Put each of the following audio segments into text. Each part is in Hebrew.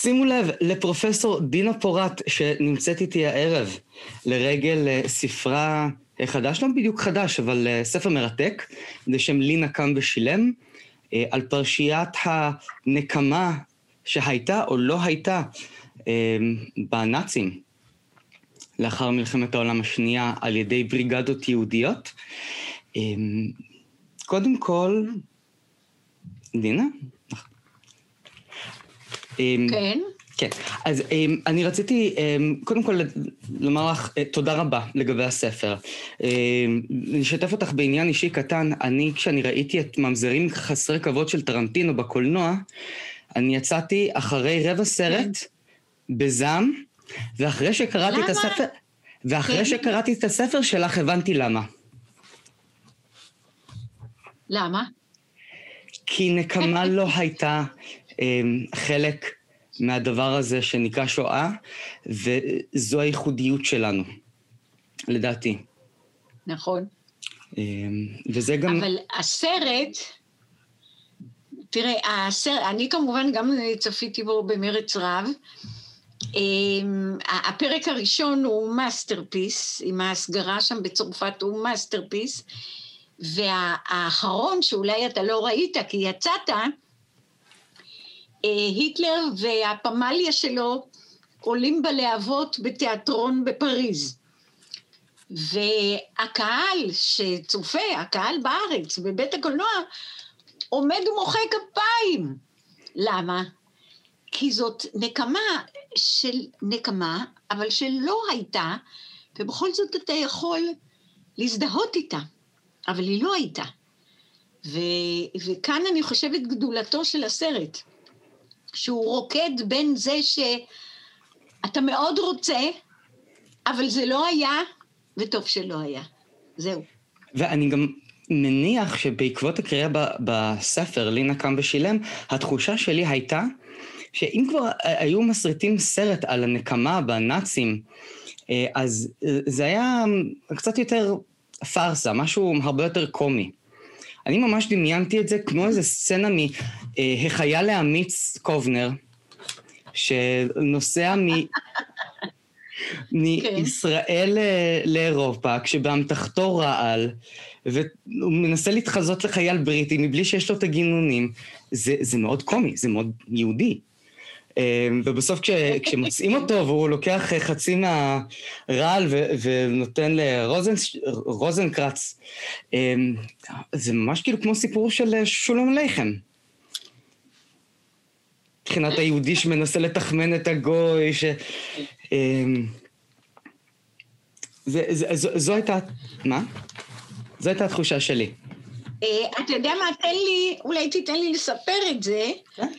שימו לב לפרופסור דינה פורט שנמצאת איתי הערב לרגל אה, ספרה אה, חדש, לא בדיוק חדש, אבל אה, ספר מרתק, בשם לינה קם ושילם, על פרשיית הנקמה שהייתה או לא הייתה בנאצים לאחר מלחמת העולם השנייה על ידי בריגדות יהודיות. קודם כל, דינה? אמ, כן. כן, אז אמ, אני רציתי אמ, קודם כל לומר לך אה, תודה רבה לגבי הספר. לשתף אותך בעניין אישי קטן, אני כשאני ראיתי את ממזרים חסרי כבוד של טרנטינו בקולנוע, אני יצאתי אחרי רבע סרט כן. בזעם, ואחרי שקראתי למה? את הספר... ואחרי כן. שקראתי את הספר שלך הבנתי למה. למה? כי נקמה לא הייתה חלק מהדבר הזה שנקרא שואה, וזו הייחודיות שלנו, לדעתי. נכון. אמ, וזה גם... אבל הסרט, תראה, הסרט, אני כמובן גם צפיתי בו במרץ רב. אמ, הפרק הראשון הוא masterpiece, עם ההסגרה שם בצרפת הוא masterpiece, והאחרון, שאולי אתה לא ראית כי יצאת, היטלר והפמליה שלו עולים בלהבות בתיאטרון בפריז. והקהל שצופה, הקהל בארץ, בבית הקולנוע, עומד ומוחא כפיים. למה? כי זאת נקמה של נקמה, אבל שלא הייתה, ובכל זאת אתה יכול להזדהות איתה, אבל היא לא הייתה. ו, וכאן אני חושבת גדולתו של הסרט. שהוא רוקד בין זה שאתה מאוד רוצה, אבל זה לא היה, וטוב שלא היה. זהו. ואני גם מניח שבעקבות הקריאה בספר, לינה קם ושילם, התחושה שלי הייתה שאם כבר היו מסריטים סרט על הנקמה בנאצים, אה, אז אה, זה היה קצת יותר פארסה, משהו הרבה יותר קומי. אני ממש דמיינתי את זה כמו איזה סצנה מהחייל האמיץ קובנר, שנוסע מ... מישראל כן. לאירופה, כשבאמתחתו רעל, והוא מנסה להתחזות לחייל בריטי מבלי שיש לו את הגינונים. זה, זה מאוד קומי, זה מאוד יהודי. אמ, ובסוף כש, כשמוצאים אותו והוא לוקח חצי מהרעל ו, ונותן לרוזנקרץ, אמ, זה ממש כאילו כמו סיפור של שולם לחם. מבחינת היהודי שמנסה לתחמן את הגוי, ש... אמ, זה, זה, זו, זו הייתה, מה? זו הייתה התחושה שלי. אה, אתה יודע מה, תן לי, אולי תיתן לי לספר את זה, כן.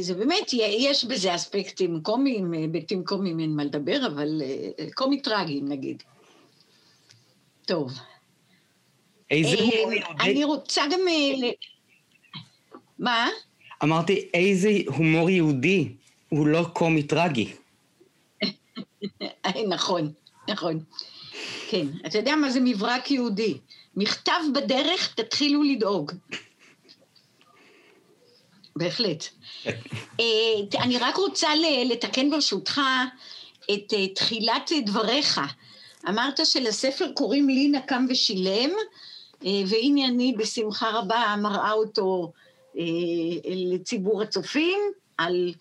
זה באמת, יש בזה אספקטים קומיים, היבטים קומיים אין מה לדבר, אבל אה, קומי טרגיים נגיד. טוב. איזה הומור יהודי? אני רוצה גם... אה, מה? אמרתי, איזה הומור יהודי הוא לא קומי טרגי. נכון, נכון. כן, אתה יודע מה זה מברק יהודי? מכתב בדרך, תתחילו לדאוג. בהחלט. אה, אני רק רוצה לתקן ברשותך את אה, תחילת דבריך. אמרת שלספר קוראים לינה קם ושילם, אה, והנה אני בשמחה רבה מראה אותו לציבור הצופים על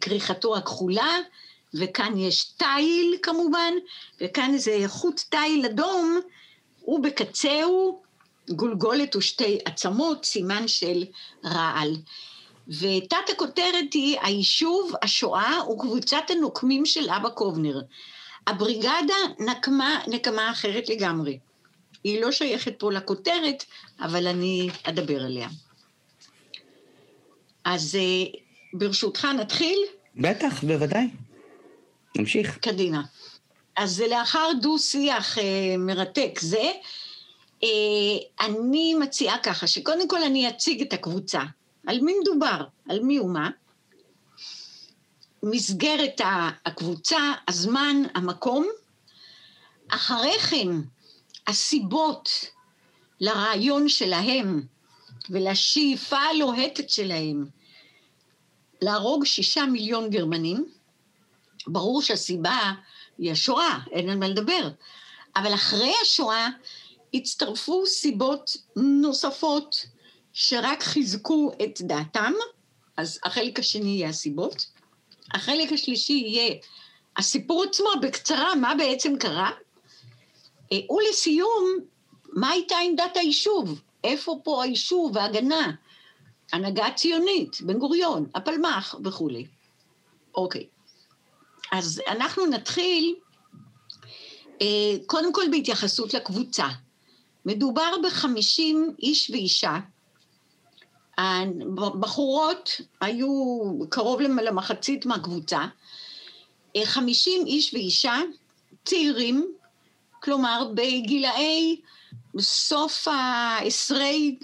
כריכתו הכחולה, וכאן יש תיל כמובן, וכאן איזה חוט תיל אדום, ובקצהו גולגולת ושתי עצמות, סימן של רעל. ותת הכותרת היא היישוב, השואה וקבוצת הנוקמים של אבא קובנר. הבריגדה נקמה נקמה אחרת לגמרי. היא לא שייכת פה לכותרת, אבל אני אדבר עליה. אז אה, ברשותך נתחיל? בטח, בוודאי. נמשיך. קדימה. אז לאחר דו-שיח אה, מרתק זה, אני מציעה ככה, שקודם כל אני אציג את הקבוצה. על מי מדובר? על מי ומה? מסגרת הקבוצה, הזמן, המקום. אחרי כן, הסיבות לרעיון שלהם ולשאיפה הלוהטת שלהם להרוג שישה מיליון גרמנים. ברור שהסיבה היא השואה, אין על מה לדבר. אבל אחרי השואה הצטרפו סיבות נוספות שרק חיזקו את דעתם, אז החלק השני יהיה הסיבות. החלק השלישי יהיה הסיפור עצמו בקצרה, מה בעצם קרה. אה, ולסיום, מה הייתה עמדת היישוב? איפה פה היישוב, ההגנה, הנהגה ציונית, בן גוריון, הפלמ"ח וכולי. אוקיי. אז אנחנו נתחיל אה, קודם כל בהתייחסות לקבוצה. מדובר בחמישים איש ואישה. הבחורות היו קרוב למחצית מהקבוצה. אה, חמישים איש ואישה, צעירים, כלומר בגילאי סוף העשרי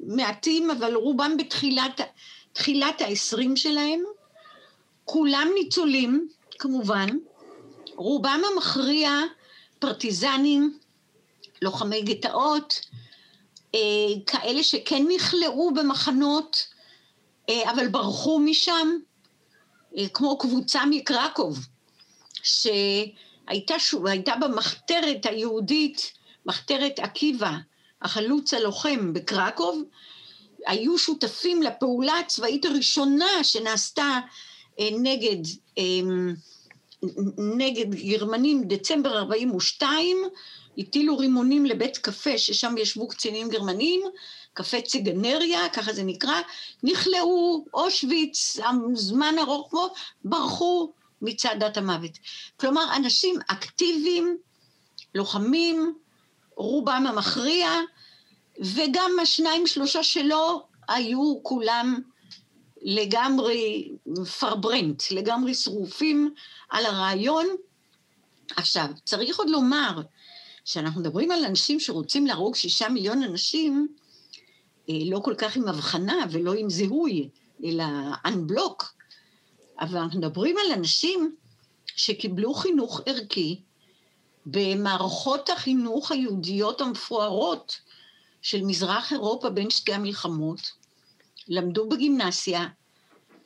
ומעטים, אבל רובם בתחילת העשרים שלהם. כולם ניצולים, כמובן, רובם המכריע פרטיזנים, לוחמי גטאות, אה, כאלה שכן נכלאו במחנות, אה, אבל ברחו משם, אה, כמו קבוצה מקרקוב, שהייתה שוב, במחתרת היהודית, מחתרת עקיבא, החלוץ הלוחם בקרקוב, היו שותפים לפעולה הצבאית הראשונה שנעשתה נגד נגד גרמנים דצמבר 42, הטילו רימונים לבית קפה ששם ישבו קצינים גרמנים, קפה ציגנריה, ככה זה נקרא, נכלאו, אושוויץ, זמן ארוך פה, ברחו מצעדת המוות. כלומר, אנשים אקטיביים, לוחמים, רובם המכריע, וגם השניים שלושה שלו היו כולם לגמרי פרברנט, לגמרי שרופים על הרעיון. עכשיו, צריך עוד לומר שאנחנו מדברים על אנשים שרוצים להרוג שישה מיליון אנשים, אה, לא כל כך עם הבחנה ולא עם זיהוי, אלא unblock, אבל אנחנו מדברים על אנשים שקיבלו חינוך ערכי במערכות החינוך היהודיות המפוארות של מזרח אירופה בין שתי המלחמות, למדו בגימנסיה,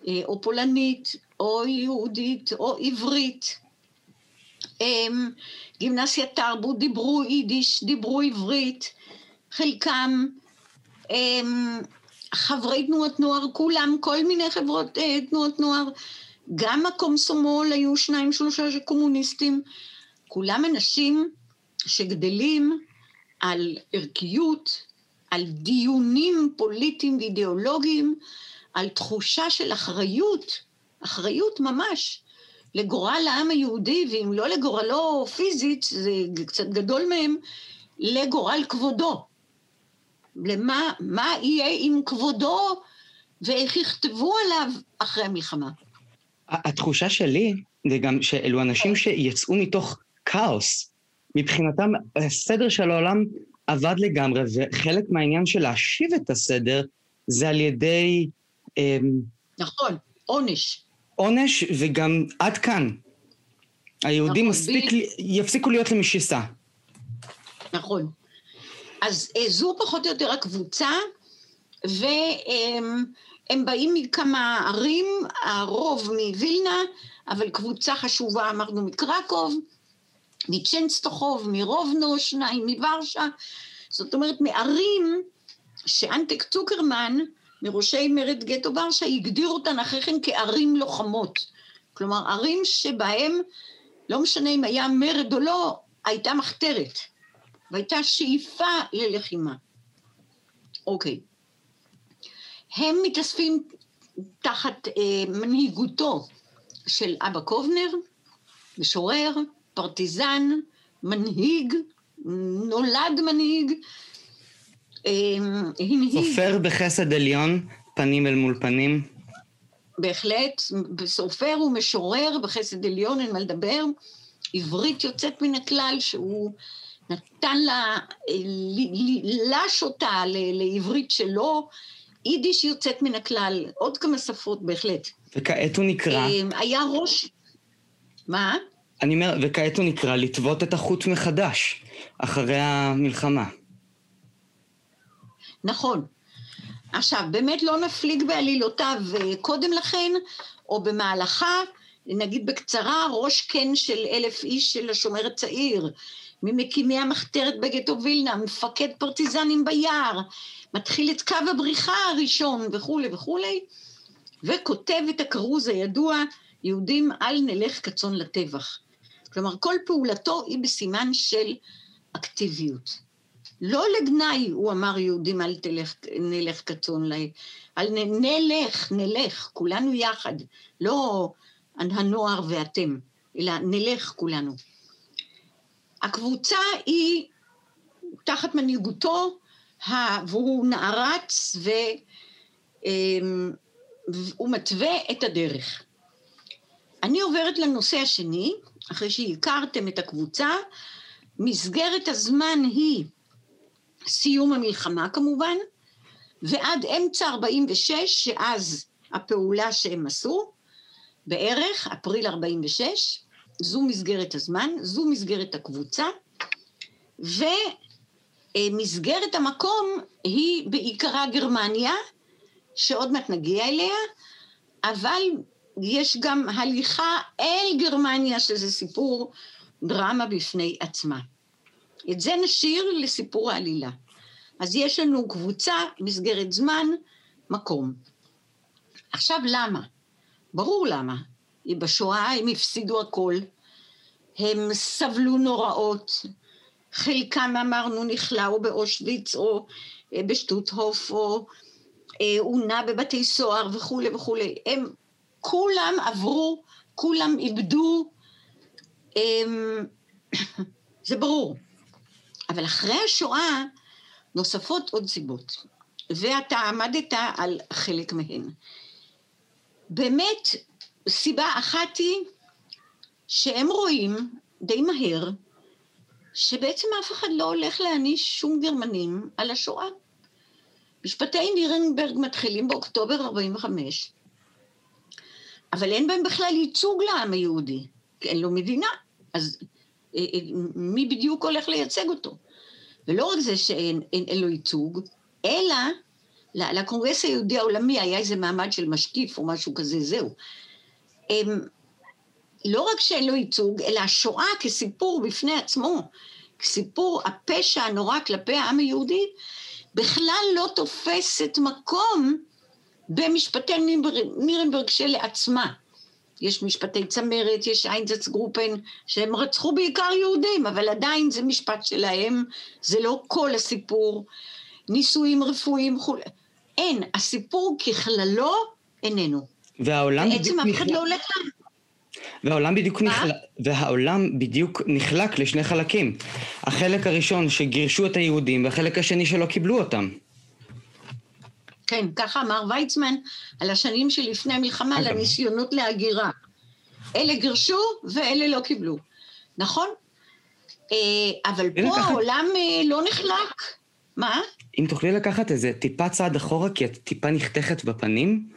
אה, או פולנית, או יהודית, או עברית. גימנסיה תרבות, דיברו יידיש, דיברו עברית, חלקם חברי תנועות נוער, כולם, כל מיני חברות אה, תנועות נוער, גם הקומסומול היו שניים שלושה של קומוניסטים, כולם אנשים שגדלים על ערכיות, על דיונים פוליטיים ואידיאולוגיים, על תחושה של אחריות, אחריות ממש, לגורל העם היהודי, ואם לא לגורלו פיזית, זה קצת גדול מהם, לגורל כבודו. למה, מה יהיה עם כבודו ואיך יכתבו עליו אחרי המלחמה. התחושה שלי זה גם שאלו אנשים שיצאו מתוך כאוס. מבחינתם, הסדר של העולם עבד לגמרי, וחלק מהעניין של להשיב את הסדר זה על ידי... אמ, נכון, עונש. עונש וגם עד כאן. היהודים נכון, מספיק, ב... יפסיקו להיות למשיסה. נכון. אז אה, זו פחות או יותר הקבוצה, והם באים מכמה ערים, הרוב מווילנה, אבל קבוצה חשובה, אמרנו, מקרקוב, מצ'נסטוחוב, מרובנו, שניים מוורשה, זאת אומרת מערים שאנטק צוקרמן, מראשי מרד גטו ורשה, הגדיר אותן אחרי כן כערים לוחמות. כלומר, ערים שבהם, לא משנה אם היה מרד או לא, הייתה מחתרת, והייתה שאיפה ללחימה. אוקיי. הם מתאספים תחת אה, מנהיגותו של אבא קובנר, משורר, פרטיזן, מנהיג, נולד מנהיג. אמ, סופר בחסד עליון, פנים אל מול פנים. בהחלט, סופר ומשורר בחסד עליון, אין מה לדבר. עברית יוצאת מן הכלל, שהוא נתן לה, לש אותה לעברית שלו. יידיש יוצאת מן הכלל, עוד כמה שפות בהחלט. וכעת הוא נקרא? אמ, היה ראש... מה? אני אומר, וכעת הוא נקרא לטוות את החוט מחדש, אחרי המלחמה. נכון. עכשיו, באמת לא נפליג בעלילותיו קודם לכן, או במהלכה, נגיד בקצרה, ראש קן של אלף איש של השומר הצעיר, ממקימי המחתרת בגטו וילנה, מפקד פרטיזנים ביער, מתחיל את קו הבריחה הראשון וכולי וכולי, וכותב את הכרוז הידוע, יהודים אל נלך כצאן לטבח. כלומר, כל פעולתו היא בסימן של אקטיביות. לא לגנאי, הוא אמר יהודים אל תלך, נלך כצאן, אל נ, נלך, נלך, כולנו יחד, לא הנוער ואתם, אלא נלך כולנו. הקבוצה היא תחת מנהיגותו, והוא נערץ אמ, והוא מתווה את הדרך. אני עוברת לנושא השני, אחרי שהכרתם את הקבוצה, מסגרת הזמן היא סיום המלחמה כמובן, ועד אמצע 46, שאז הפעולה שהם עשו, בערך, אפריל 46, זו מסגרת הזמן, זו מסגרת הקבוצה, ומסגרת המקום היא בעיקרה גרמניה, שעוד מעט נגיע אליה, אבל יש גם הליכה אל גרמניה, שזה סיפור דרמה בפני עצמה. את זה נשאיר לסיפור העלילה. אז יש לנו קבוצה, מסגרת זמן, מקום. עכשיו למה? ברור למה. בשואה הם הפסידו הכל, הם סבלו נוראות, חלקם אמרנו נכלאו באושוויץ או אה, בשטוטהוף או אה, עונה בבתי סוהר וכולי וכולי. הם כולם עברו, כולם איבדו, הם, זה ברור. אבל אחרי השואה נוספות עוד סיבות, ואתה עמדת על חלק מהן. באמת, סיבה אחת היא שהם רואים די מהר שבעצם אף אחד לא הולך להעניש שום גרמנים על השואה. משפטי נירנברג מתחילים באוקטובר 45, אבל אין בהם בכלל ייצוג לעם היהודי, כי אין לו מדינה, אז מי בדיוק הולך לייצג אותו? ולא רק זה שאין אין, אין לו ייצוג, אלא לקונגרס היהודי העולמי היה איזה מעמד של משקיף או משהו כזה, זהו. הם, לא רק שאין לו ייצוג, אלא השואה כסיפור בפני עצמו, כסיפור הפשע הנורא כלפי העם היהודי, בכלל לא תופסת מקום במשפטי נירנברג שלעצמה. יש משפטי צמרת, יש איינזץ גרופן, שהם רצחו בעיקר יהודים, אבל עדיין זה משפט שלהם, זה לא כל הסיפור. נישואים רפואיים וכו'. אין, הסיפור ככללו איננו. והעולם בעצם אף אחד לא הולך לה... והעולם בדיוק, נחל... והעולם בדיוק נחלק לשני חלקים. החלק הראשון שגירשו את היהודים, והחלק השני שלא קיבלו אותם. כן, ככה אמר ויצמן על השנים שלפני המלחמה, על הניסיונות להגירה. אלה גירשו ואלה לא קיבלו. נכון? אה, אבל פה לקחת... העולם אה, לא נחלק. מה? אם תוכלי לקחת איזה טיפה צעד אחורה, כי את טיפה נחתכת בפנים.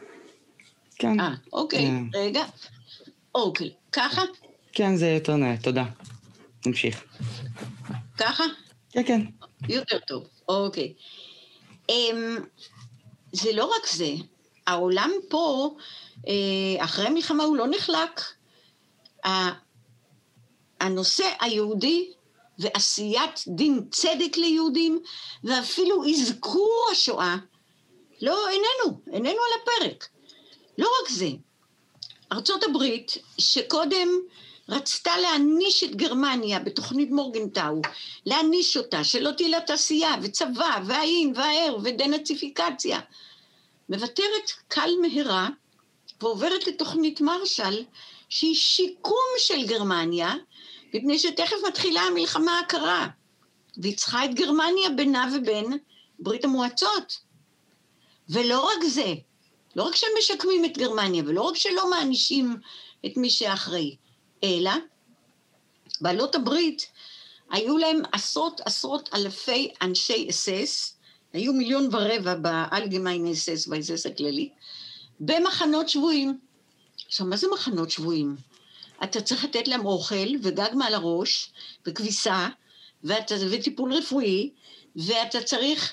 כן. אה, אוקיי, אה. רגע. אוקיי, ככה? כן, זה יותר נאה, תודה. נמשיך. ככה? כן, כן. יותר טוב, אוקיי. אמ, זה לא רק זה, העולם פה, אה, אחרי המלחמה הוא לא נחלק. הנושא היהודי ועשיית דין צדק ליהודים, ואפילו אזכור השואה, לא, איננו, איננו על הפרק. לא רק זה, ארצות הברית, שקודם רצתה להעניש את גרמניה בתוכנית מורגנטאו, להעניש אותה, שלא תהיה לה תעשייה וצבא והאין והער ודנציפיקציה, מוותרת קל מהרה ועוברת לתוכנית מרשל, שהיא שיקום של גרמניה, מפני שתכף מתחילה המלחמה הקרה, והיא צריכה את גרמניה בינה ובין ברית המועצות. ולא רק זה, לא רק שהם משקמים את גרמניה, ולא רק שלא מענישים את מי שאחראי, אלא בעלות הברית היו להם עשרות עשרות אלפי אנשי אס-אס, היו מיליון ורבע באלגמיין אס-אס והאס-אס הכללי, במחנות שבויים. עכשיו, מה זה מחנות שבויים? אתה צריך לתת להם אוכל וגג מעל הראש וכביסה ואתה, וטיפול רפואי, ואתה צריך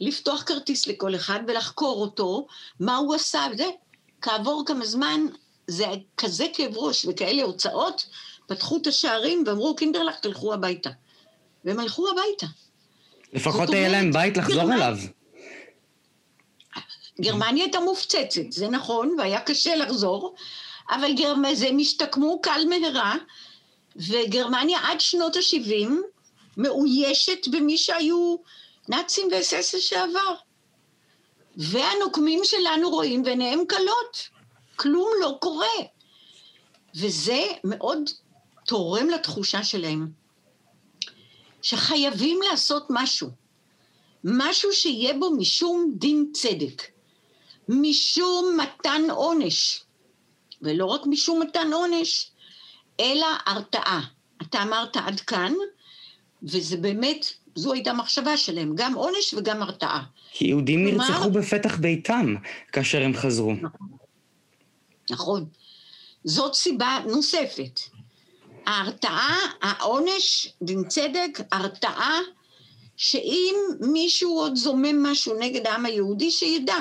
לפתוח כרטיס לכל אחד ולחקור אותו, מה הוא עשה, וזה. כעבור כמה זמן, זה כזה כאב ראש וכאלה הוצאות, פתחו את השערים ואמרו, קינדרלך, תלכו הביתה. והם הלכו הביתה. לפחות היה להם בית לחזור גרמנ... אליו. גרמניה הייתה מופצצת, זה נכון, והיה קשה לחזור, אבל גרמניה, זה הם השתקמו קל מהרה, וגרמניה עד שנות ה-70 מאוישת במי שהיו נאצים ואס-אס לשעבר. והנוקמים שלנו רואים ועיניהם כלות. כלום לא קורה. וזה מאוד תורם לתחושה שלהם, שחייבים לעשות משהו. משהו שיהיה בו משום דין צדק, משום מתן עונש, ולא רק משום מתן עונש, אלא הרתעה. אתה אמרת עד כאן, וזה באמת, זו הייתה המחשבה שלהם, גם עונש וגם הרתעה. כי יהודים נרצחו בפתח ביתם כאשר הם חזרו. נכון. נכון. זאת סיבה נוספת. ההרתעה, העונש, דין צדק, הרתעה, שאם מישהו עוד זומם משהו נגד העם היהודי, שידע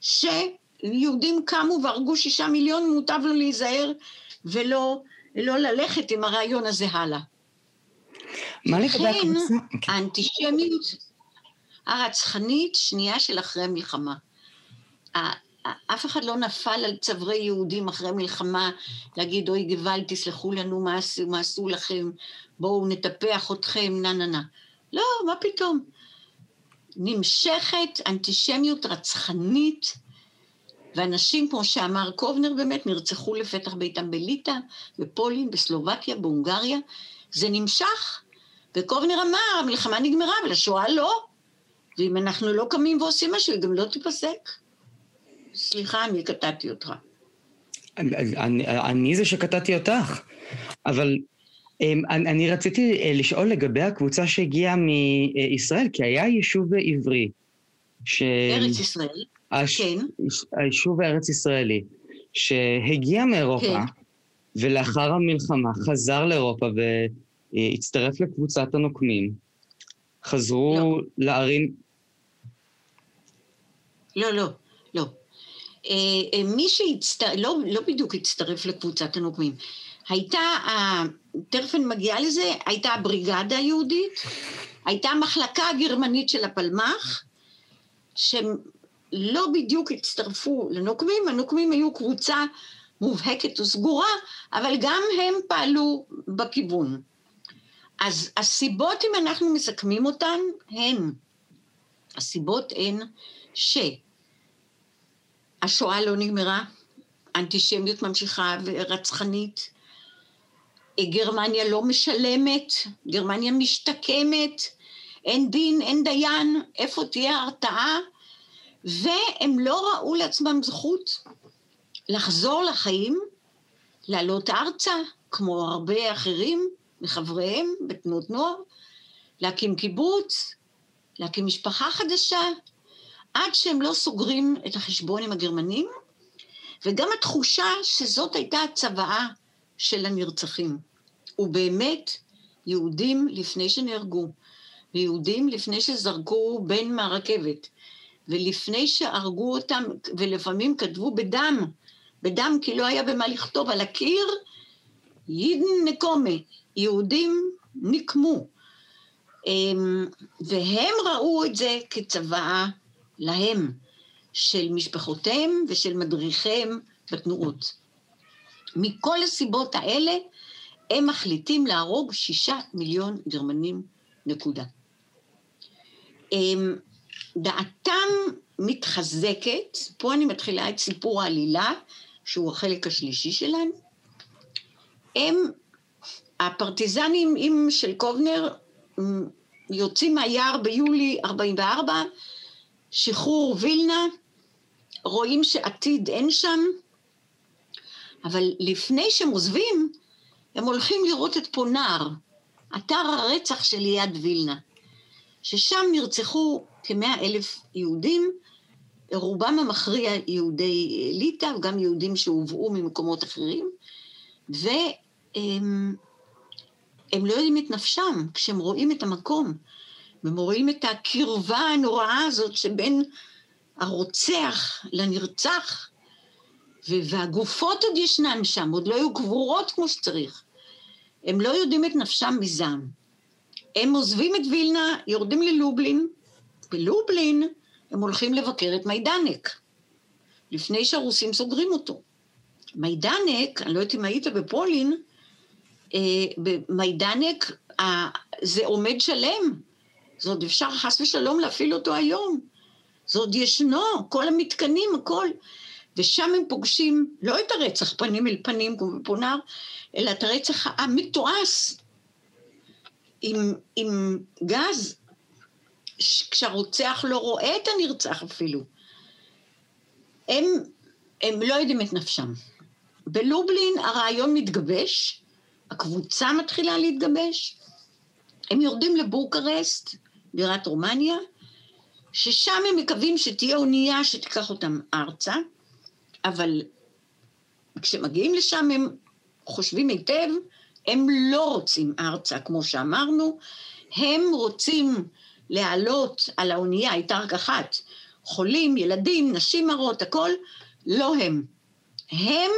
שיהודים קמו והרגו שישה מיליון, מוטב לו להיזהר ולא לא ללכת עם הרעיון הזה הלאה. מה לגבי הקבוצה? לכן האנטישמיות הרצחנית שנייה של אחרי המלחמה. אף אחד לא נפל על צווארי יהודים אחרי מלחמה להגיד, אוי גוואלד, תסלחו לנו מה עשו, מה עשו לכם, בואו נטפח אתכם, נה נה נה. לא, מה פתאום. נמשכת אנטישמיות רצחנית, ואנשים, כמו שאמר קובנר, באמת נרצחו לפתח ביתם בליטא, בפולין, בסלובקיה, בהונגריה. זה נמשך. וקובנר אמר, המלחמה נגמרה, אבל השואה לא. ואם אנחנו לא קמים ועושים משהו, היא גם לא תיפסק. סליחה, אני קטעתי אותך. אני, אני זה שקטעתי אותך, אבל אמ, אני, אני רציתי אה, לשאול לגבי הקבוצה שהגיעה מישראל, כי היה יישוב עברי. ש... ארץ ישראל, הש... כן. היישוב הארץ ישראלי, שהגיע מאירופה, כן. ולאחר המלחמה חזר לאירופה והצטרף לקבוצת הנוקמים. חזרו לא. לערים... לא, לא, לא. אה, אה, מי שהצטרף, לא, לא בדיוק הצטרף לקבוצת הנוקמים. הייתה, תכף אני מגיעה לזה, הייתה הבריגדה היהודית, הייתה המחלקה הגרמנית של הפלמ"ח, שהם לא בדיוק הצטרפו לנוקמים, הנוקמים היו קבוצה מובהקת וסגורה, אבל גם הם פעלו בכיוון. אז הסיבות, אם אנחנו מסכמים אותן, הן, הסיבות הן ש... השואה לא נגמרה, אנטישמיות ממשיכה ורצחנית, גרמניה לא משלמת, גרמניה משתקמת, אין דין, אין דיין, איפה תהיה ההרתעה? והם לא ראו לעצמם זכות לחזור לחיים, לעלות ארצה, כמו הרבה אחרים מחבריהם בתנועות נוער, להקים קיבוץ, להקים משפחה חדשה, עד שהם לא סוגרים את החשבון עם הגרמנים, וגם התחושה שזאת הייתה הצוואה של הנרצחים. ובאמת, יהודים לפני שנהרגו, ויהודים לפני שזרקו בן מהרכבת, ולפני שהרגו אותם, ולפעמים כתבו בדם, בדם כי לא היה במה לכתוב על הקיר, יידן נקומה, יהודים נקמו. אמ, והם ראו את זה כצוואה להם, של משפחותיהם ושל מדריכיהם בתנועות. מכל הסיבות האלה, הם מחליטים להרוג שישה מיליון גרמנים, נקודה. אמ, דעתם מתחזקת, פה אני מתחילה את סיפור העלילה, שהוא החלק השלישי שלנו. הם, הפרטיזנים של קובנר, יוצאים מהיער ביולי 44', שחרור וילנה, רואים שעתיד אין שם, אבל לפני שהם עוזבים, הם הולכים לראות את פונר, אתר הרצח של ליד וילנה, ששם נרצחו כמאה אלף יהודים, רובם המכריע יהודי ליטא, וגם יהודים שהובאו ממקומות אחרים, והם הם לא יודעים את נפשם כשהם רואים את המקום. והם רואים את הקרבה הנוראה הזאת שבין הרוצח לנרצח, והגופות עוד ישנן שם, עוד לא היו קבורות כמו שצריך. הם לא יודעים את נפשם מזעם. הם עוזבים את וילנה, יורדים ללובלין, בלובלין הם הולכים לבקר את מיידנק, לפני שהרוסים סוגרים אותו. מיידנק, אני לא יודעת אם היית בפולין, אה, במיידנק אה, זה עומד שלם. זה עוד אפשר חס ושלום להפעיל אותו היום. זה עוד ישנו, כל המתקנים, הכל. ושם הם פוגשים לא את הרצח פנים אל פנים כמו בפונאר, אלא את הרצח המתועש עם, עם גז, כשהרוצח לא רואה את הנרצח אפילו. הם, הם לא יודעים את נפשם. בלובלין הרעיון מתגבש, הקבוצה מתחילה להתגבש, הם יורדים לבוקרסט, בירת רומניה, ששם הם מקווים שתהיה אונייה שתיקח אותם ארצה, אבל כשמגיעים לשם הם חושבים היטב, הם לא רוצים ארצה, כמו שאמרנו, הם רוצים לעלות על האונייה, הייתה רק אחת, חולים, ילדים, נשים הרות, הכל, לא הם. הם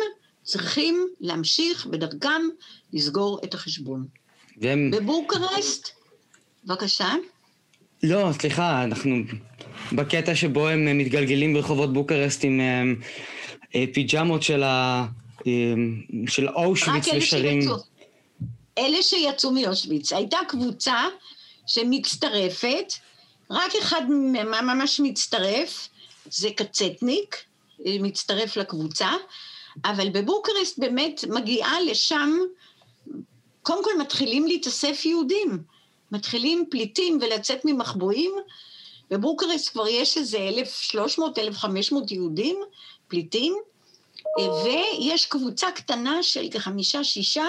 צריכים להמשיך בדרכם לסגור את החשבון. והם... בבוקרסט, בבקשה. לא, סליחה, אנחנו בקטע שבו הם מתגלגלים ברחובות בוקרסט עם אה, אה, פיג'מות של, ה, אה, של אושוויץ ושרים... שיצאו, אלה שיצאו מאושוויץ. הייתה קבוצה שמצטרפת, רק אחד ממש מצטרף, זה קצטניק, מצטרף לקבוצה, אבל בבוקרסט באמת מגיעה לשם, קודם כל מתחילים להתאסף יהודים, מתחילים פליטים ולצאת ממחבואים, בבוקרסט כבר יש איזה 1,300-1,500 יהודים, פליטים, ויש קבוצה קטנה של כחמישה-שישה,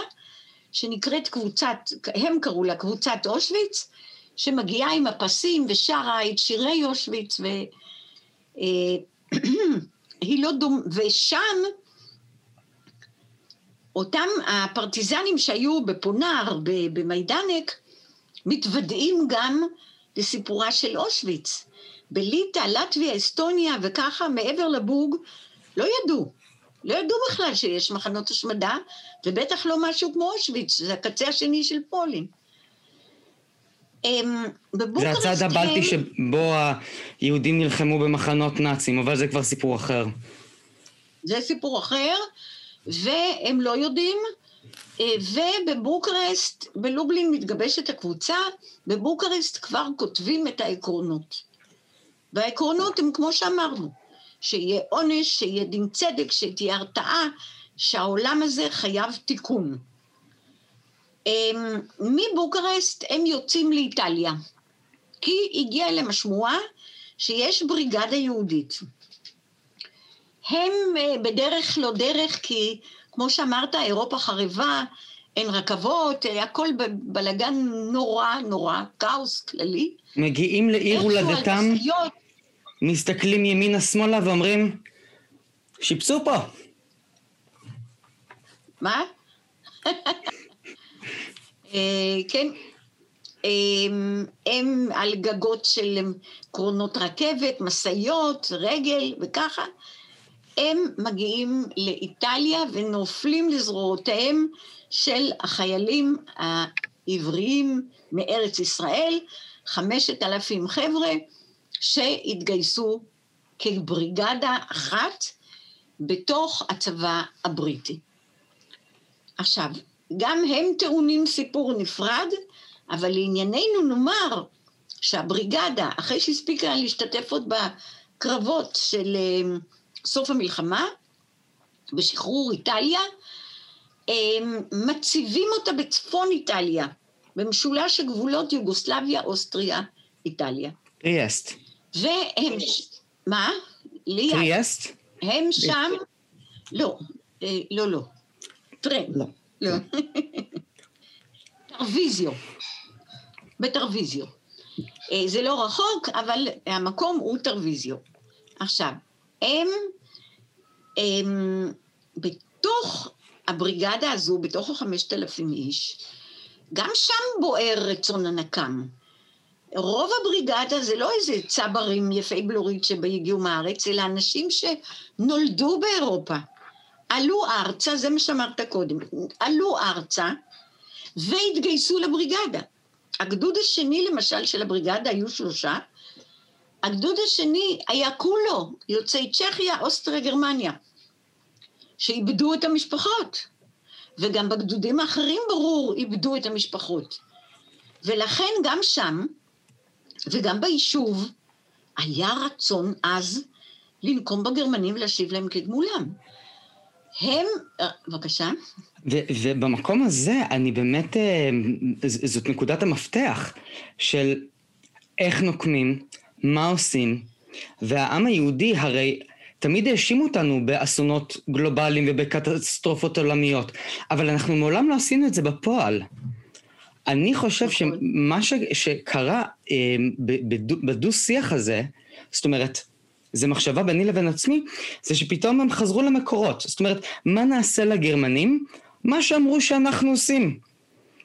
שנקראת קבוצת, הם קראו לה קבוצת אושוויץ, שמגיעה עם הפסים ושרה את שירי אושוויץ, והיא אה, לא דומה, ושם אותם הפרטיזנים שהיו בפונר, במיידנק, מתוודעים גם לסיפורה של אושוויץ. בליטא, לטביה, אסטוניה וככה, מעבר לבוג, לא ידעו. לא ידעו בכלל שיש מחנות השמדה, ובטח לא משהו כמו אושוויץ, זה הקצה השני של פולין. אמ, זה הצד הבלטי שבו היהודים נלחמו במחנות נאצים, אבל זה כבר סיפור אחר. זה סיפור אחר, והם לא יודעים, אה, ובבוקרסט, בלובלין מתגבשת הקבוצה, בבוקרסט כבר כותבים את העקרונות. והעקרונות הם כמו שאמרנו, שיהיה עונש, שיהיה דין צדק, שתהיה הרתעה, שהעולם הזה חייב תיקון. מבוקרסט הם יוצאים לאיטליה, כי הגיעה אליהם השמועה שיש בריגדה יהודית. הם אה, בדרך לא דרך, כי כמו שאמרת, אירופה חרבה, אין רכבות, אה, הכל בלאגן נורא נורא, כאוס כללי. מגיעים לעיר הולדתם, מסתכלים ימינה-שמאלה ואומרים, שיפצו פה. מה? אה, כן. הם על גגות של קרונות רכבת, משאיות, רגל וככה. הם מגיעים לאיטליה ונופלים לזרועותיהם של החיילים העבריים מארץ ישראל, חמשת אלפים חבר'ה שהתגייסו כבריגדה אחת בתוך הצבא הבריטי. עכשיו, גם הם טעונים סיפור נפרד, אבל לענייננו נאמר שהבריגדה, אחרי שהספיקה להשתתף עוד בקרבות של אה, סוף המלחמה, בשחרור איטליה, מציבים אותה בצפון איטליה, במשולש הגבולות יוגוסלביה, אוסטריה, איטליה. טריאסט. והם... מה? ליד. טריאסט? הם שם... לא, אה, לא, לא. טרן. לא. לא. טרוויזיו. בטרוויזיו. אה, זה לא רחוק, אבל המקום הוא טרוויזיו. עכשיו, הם בתוך הבריגדה הזו, בתוך החמשת אלפים איש, גם שם בוער רצון הנקם. רוב הבריגדה זה לא איזה צברים יפי בלורית שהגיעו מהארץ, אלא אנשים שנולדו באירופה. עלו ארצה, זה מה שאמרת קודם, עלו ארצה והתגייסו לבריגדה. הגדוד השני למשל של הבריגדה היו שלושה, הגדוד השני היה כולו יוצאי צ'כיה, אוסטריה, גרמניה, שאיבדו את המשפחות, וגם בגדודים האחרים ברור איבדו את המשפחות. ולכן גם שם, וגם ביישוב, היה רצון עז לנקום בגרמנים ולהשיב להם כגמולם. הם, אה, בבקשה. ובמקום הזה, אני באמת, אה, זאת נקודת המפתח של איך נוקמים, מה עושים, והעם היהודי הרי תמיד האשימו אותנו באסונות גלובליים ובקטסטרופות עולמיות, אבל אנחנו מעולם לא עשינו את זה בפועל. אני חושב נכון. שמה ש, שקרה אה, בדו-שיח הזה, זאת אומרת, זה מחשבה ביני לבין עצמי, זה שפתאום הם חזרו למקורות. זאת אומרת, מה נעשה לגרמנים? מה שאמרו שאנחנו עושים.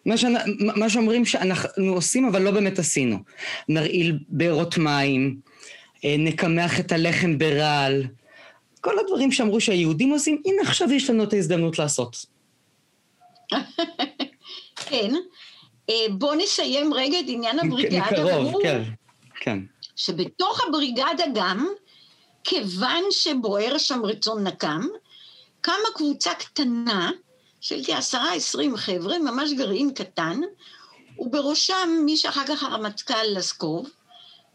מה, ש... מה שאומרים שאנחנו עושים, אבל לא באמת עשינו. נרעיל בארות מים, אה, נקמח את הלחם ברעל, כל הדברים שאמרו שהיהודים עושים, הנה עכשיו יש לנו את ההזדמנות לעשות. כן. אה, בואו נסיים רגע את עניין הבריגדה. מקרוב, כן, כן. שבתוך הבריגדה גם, כיוון שבוער שם רצון נקם, קמה קבוצה קטנה של כעשרה עשרים חבר'ה, ממש גרעין קטן, ובראשם מי שאחר כך הרמטכ"ל לסקוב,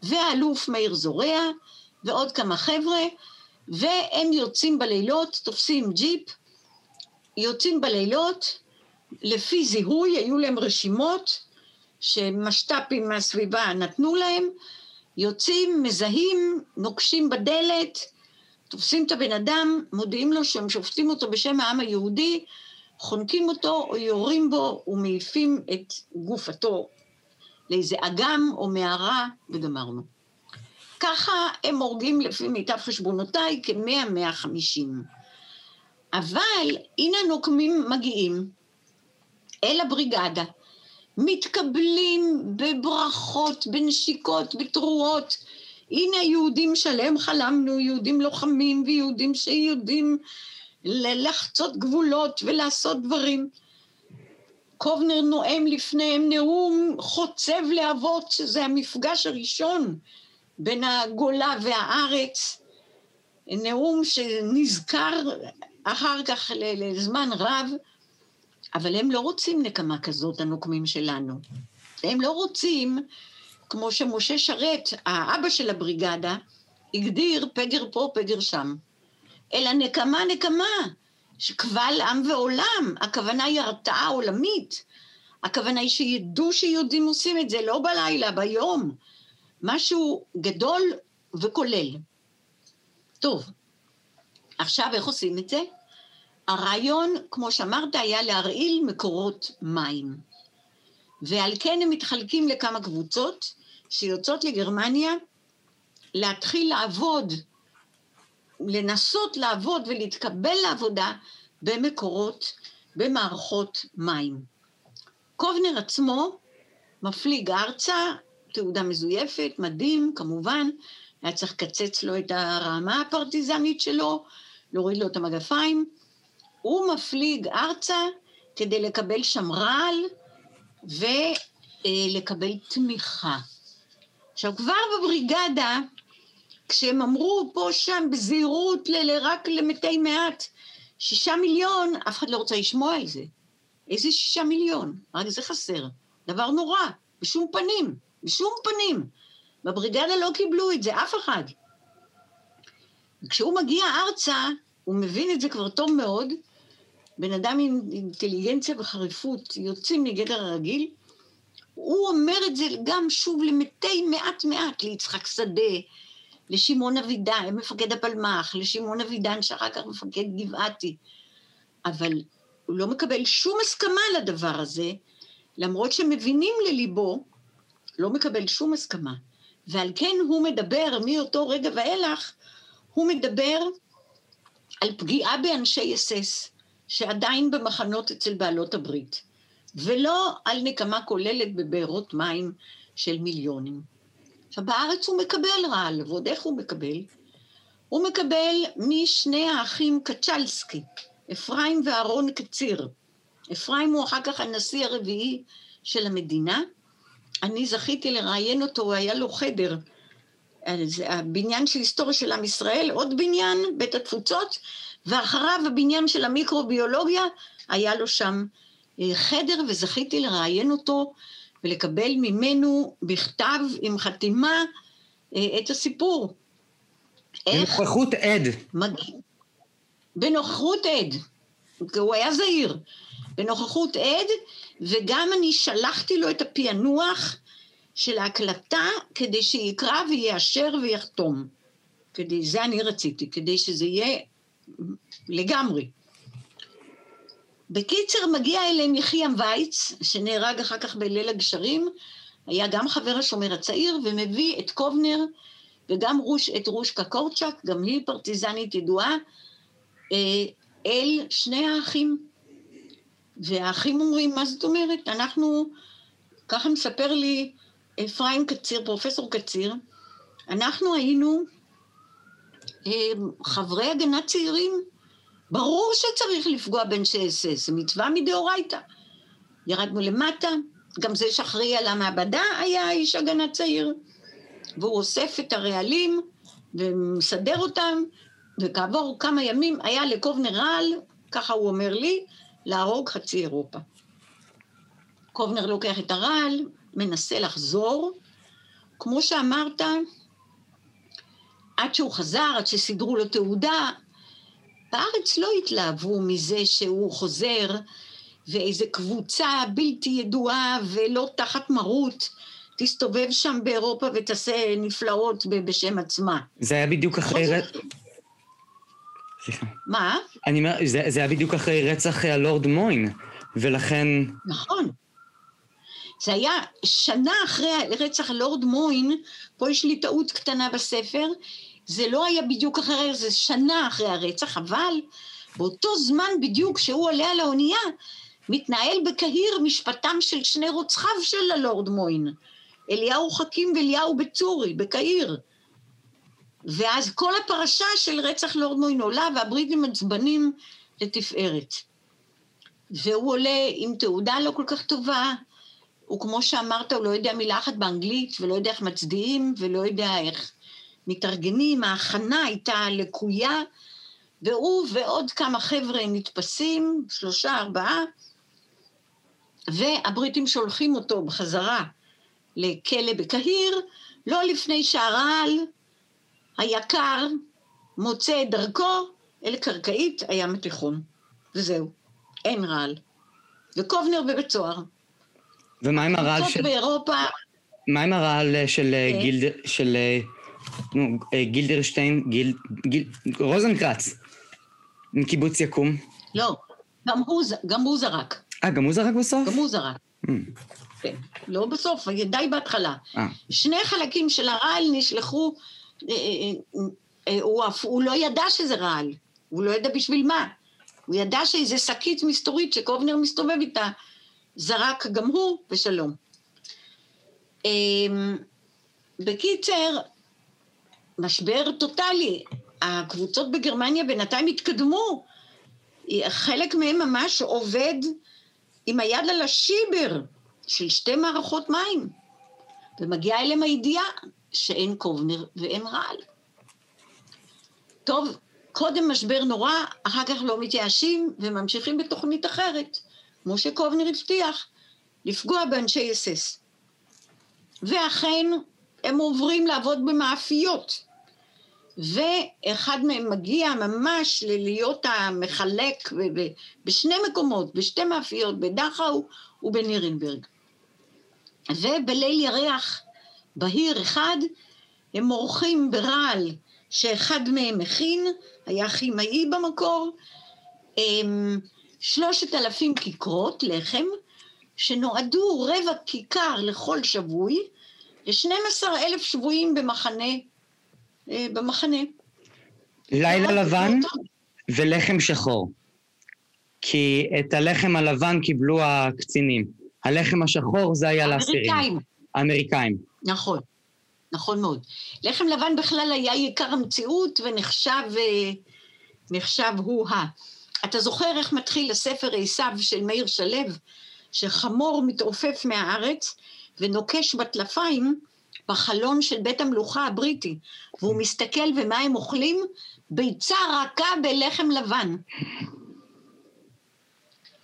והאלוף מאיר זורע, ועוד כמה חבר'ה, והם יוצאים בלילות, תופסים ג'יפ, יוצאים בלילות, לפי זיהוי, היו להם רשימות שמשת"פים מהסביבה נתנו להם, יוצאים, מזהים, נוקשים בדלת, תופסים את הבן אדם, מודיעים לו שהם שופטים אותו בשם העם היהודי, חונקים אותו או יורים בו ומעיפים את גופתו לאיזה אגם או מערה, וגמרנו. ככה הם הורגים לפי מיטב חשבונותיי כ-100-150. אבל הנה הנוקמים מגיעים אל הבריגדה, מתקבלים בברכות, בנשיקות, בתרועות. הנה יהודים שלם חלמנו, יהודים לוחמים ויהודים שיודעים לחצות גבולות ולעשות דברים. קובנר נואם לפניהם נאום חוצב להבות, שזה המפגש הראשון בין הגולה והארץ, נאום שנזכר אחר כך לזמן רב, אבל הם לא רוצים נקמה כזאת, הנוקמים שלנו. הם לא רוצים, כמו שמשה שרת, האבא של הבריגדה, הגדיר פגר פה, פגר שם. אלא נקמה, נקמה, שקבל עם ועולם. הכוונה היא הרתעה עולמית. הכוונה היא שידעו שיהודים עושים את זה, לא בלילה, ביום. משהו גדול וכולל. טוב, עכשיו איך עושים את זה? הרעיון, כמו שאמרת, היה להרעיל מקורות מים. ועל כן הם מתחלקים לכמה קבוצות שיוצאות לגרמניה להתחיל לעבוד, לנסות לעבוד ולהתקבל לעבודה במקורות, במערכות מים. קובנר עצמו מפליג ארצה, תעודה מזויפת, מדהים, כמובן, היה צריך לקצץ לו את הרמה הפרטיזנית שלו, להוריד לו את המגפיים. הוא מפליג ארצה כדי לקבל שם רעל ולקבל תמיכה. עכשיו, כבר בבריגדה, כשהם אמרו פה, שם, בזהירות, רק למתי מעט, שישה מיליון, אף אחד לא רוצה לשמוע על זה. איזה שישה מיליון? רק זה חסר. דבר נורא, בשום פנים, בשום פנים. בבריגדה לא קיבלו את זה, אף אחד. וכשהוא מגיע ארצה, הוא מבין את זה כבר טוב מאוד, בן אדם עם אינטליגנציה וחריפות יוצאים מגדר הרגיל, הוא אומר את זה גם שוב למתי מעט מעט, ליצחק שדה, לשמעון אבידן, מפקד הפלמ"ח, לשמעון אבידן שאחר כך מפקד גבעתי. אבל הוא לא מקבל שום הסכמה לדבר הזה, למרות שמבינים לליבו, לא מקבל שום הסכמה. ועל כן הוא מדבר מאותו רגע ואילך, הוא מדבר על פגיעה באנשי אס-אס. שעדיין במחנות אצל בעלות הברית, ולא על נקמה כוללת בבארות מים של מיליונים. עכשיו, בארץ הוא מקבל רעל, ועוד איך הוא מקבל? הוא מקבל משני האחים קצ'לסקי, אפרים ואהרון קציר. אפרים הוא אחר כך הנשיא הרביעי של המדינה. אני זכיתי לראיין אותו, היה לו חדר. הבניין של היסטוריה של עם ישראל, עוד בניין, בית התפוצות, ואחריו הבניין של המיקרוביולוגיה, היה לו שם אה, חדר, וזכיתי לראיין אותו ולקבל ממנו בכתב עם חתימה אה, את הסיפור. בנוכחות עד. מג... בנוכחות עד, הוא היה זהיר. בנוכחות עד, וגם אני שלחתי לו את הפענוח של ההקלטה כדי שיקרא ויאשר ויחתום. כדי, זה אני רציתי, כדי שזה יהיה לגמרי. בקיצר, מגיע אליהם יחיעם וייץ, שנהרג אחר כך בליל הגשרים, היה גם חבר השומר הצעיר, ומביא את קובנר וגם רוש, את רושקה קורצ'אק, גם היא פרטיזנית ידועה, אה, אל שני האחים. והאחים אומרים, מה זאת אומרת? אנחנו, ככה מספר לי אפרים קציר, פרופסור קציר, אנחנו היינו אה, חברי הגנה צעירים. ברור שצריך לפגוע באנשי אס אס, זו מצווה מדאורייתא. ירדנו למטה, גם זה שאחראי על המעבדה היה איש הגנה צעיר. והוא אוסף את הרעלים ומסדר אותם, וכעבור כמה ימים היה לקובנר רעל, ככה הוא אומר לי, להרוג חצי אירופה. קובנר לוקח את הרעל, מנסה לחזור, כמו שאמרת, עד שהוא חזר, עד שסידרו לו תעודה, בארץ לא התלהבו מזה שהוא חוזר ואיזה קבוצה בלתי ידועה ולא תחת מרות תסתובב שם באירופה ותעשה נפלאות בשם עצמה. זה היה בדיוק אחרי... סליחה. מה? אני אומר, זה, זה היה בדיוק אחרי רצח הלורד מוין, ולכן... נכון. זה היה שנה אחרי רצח הלורד מוין, פה יש לי טעות קטנה בספר, זה לא היה בדיוק אחרי, זה שנה אחרי הרצח, אבל באותו זמן בדיוק שהוא עולה על האונייה, מתנהל בקהיר משפטם של שני רוצחיו של הלורד מוין. אליהו חכים ואליהו בצורי, בקהיר. ואז כל הפרשה של רצח לורד מוין עולה, והבריטים עצבנים לתפארת. והוא עולה עם תעודה לא כל כך טובה, הוא כמו שאמרת, הוא לא יודע מילה אחת באנגלית, ולא יודע איך מצדיעים, ולא יודע איך מתארגנים, ההכנה הייתה לקויה, והוא ועוד כמה חבר'ה נתפסים, שלושה, ארבעה, והבריטים שולחים אותו בחזרה לכלא בקהיר, לא לפני שהרעל היקר מוצא את דרכו אל קרקעית הים התיכון. וזהו, אין רעל. וקובנר בבית סוהר. ומה עם הרעל של... באירופה... מה עם הרעל של אה, כן. גילד... של... אה, נו, אה, גילדרשטיין, גיל... גיל... רוזנקרץ, מקיבוץ יקום? לא, גם הוא, גם הוא זרק. אה, גם הוא זרק בסוף? גם הוא זרק. Mm. כן, לא בסוף, די בהתחלה. 아. שני חלקים של הרעל נשלחו, אה, אה, אה, הוא, הוא לא ידע שזה רעל, הוא לא ידע בשביל מה. הוא ידע שאיזה שקית מסתורית שקובנר מסתובב איתה, זרק גם הוא, ושלום. אמ, בקיצר, משבר טוטאלי. הקבוצות בגרמניה בינתיים התקדמו. חלק מהם ממש עובד עם היד על השיבר. של שתי מערכות מים, ומגיעה אליהם הידיעה שאין קובנר ואין רעל. טוב, קודם משבר נורא, אחר כך לא מתייאשים וממשיכים בתוכנית אחרת, כמו שקובנר הבטיח, לפגוע באנשי אס-אס. ואכן, הם עוברים לעבוד במאפיות. ואחד מהם מגיע ממש להיות המחלק בשני מקומות, בשתי מאפיות, בדכאו ובנירנברג. ובליל ירח בהיר אחד, הם מורחים ברעל שאחד מהם מכין, היה כימאי במקור, שלושת אלפים כיכרות לחם, שנועדו רבע כיכר לכל שבוי, ל-12 אלף שבויים במחנה, אה, במחנה. לילה לבן ולחם שחור. כי את הלחם הלבן קיבלו הקצינים. הלחם השחור זה היה לאסירים. האמריקאים. האמריקאים. נכון, נכון מאוד. לחם לבן בכלל היה יקר המציאות ונחשב אה, נחשב הוא-ה. אתה זוכר איך מתחיל הספר עשיו של מאיר שלו, שחמור מתעופף מהארץ ונוקש בטלפיים בחלון של בית המלוכה הבריטי, והוא מסתכל ומה הם אוכלים? ביצה רכה בלחם לבן.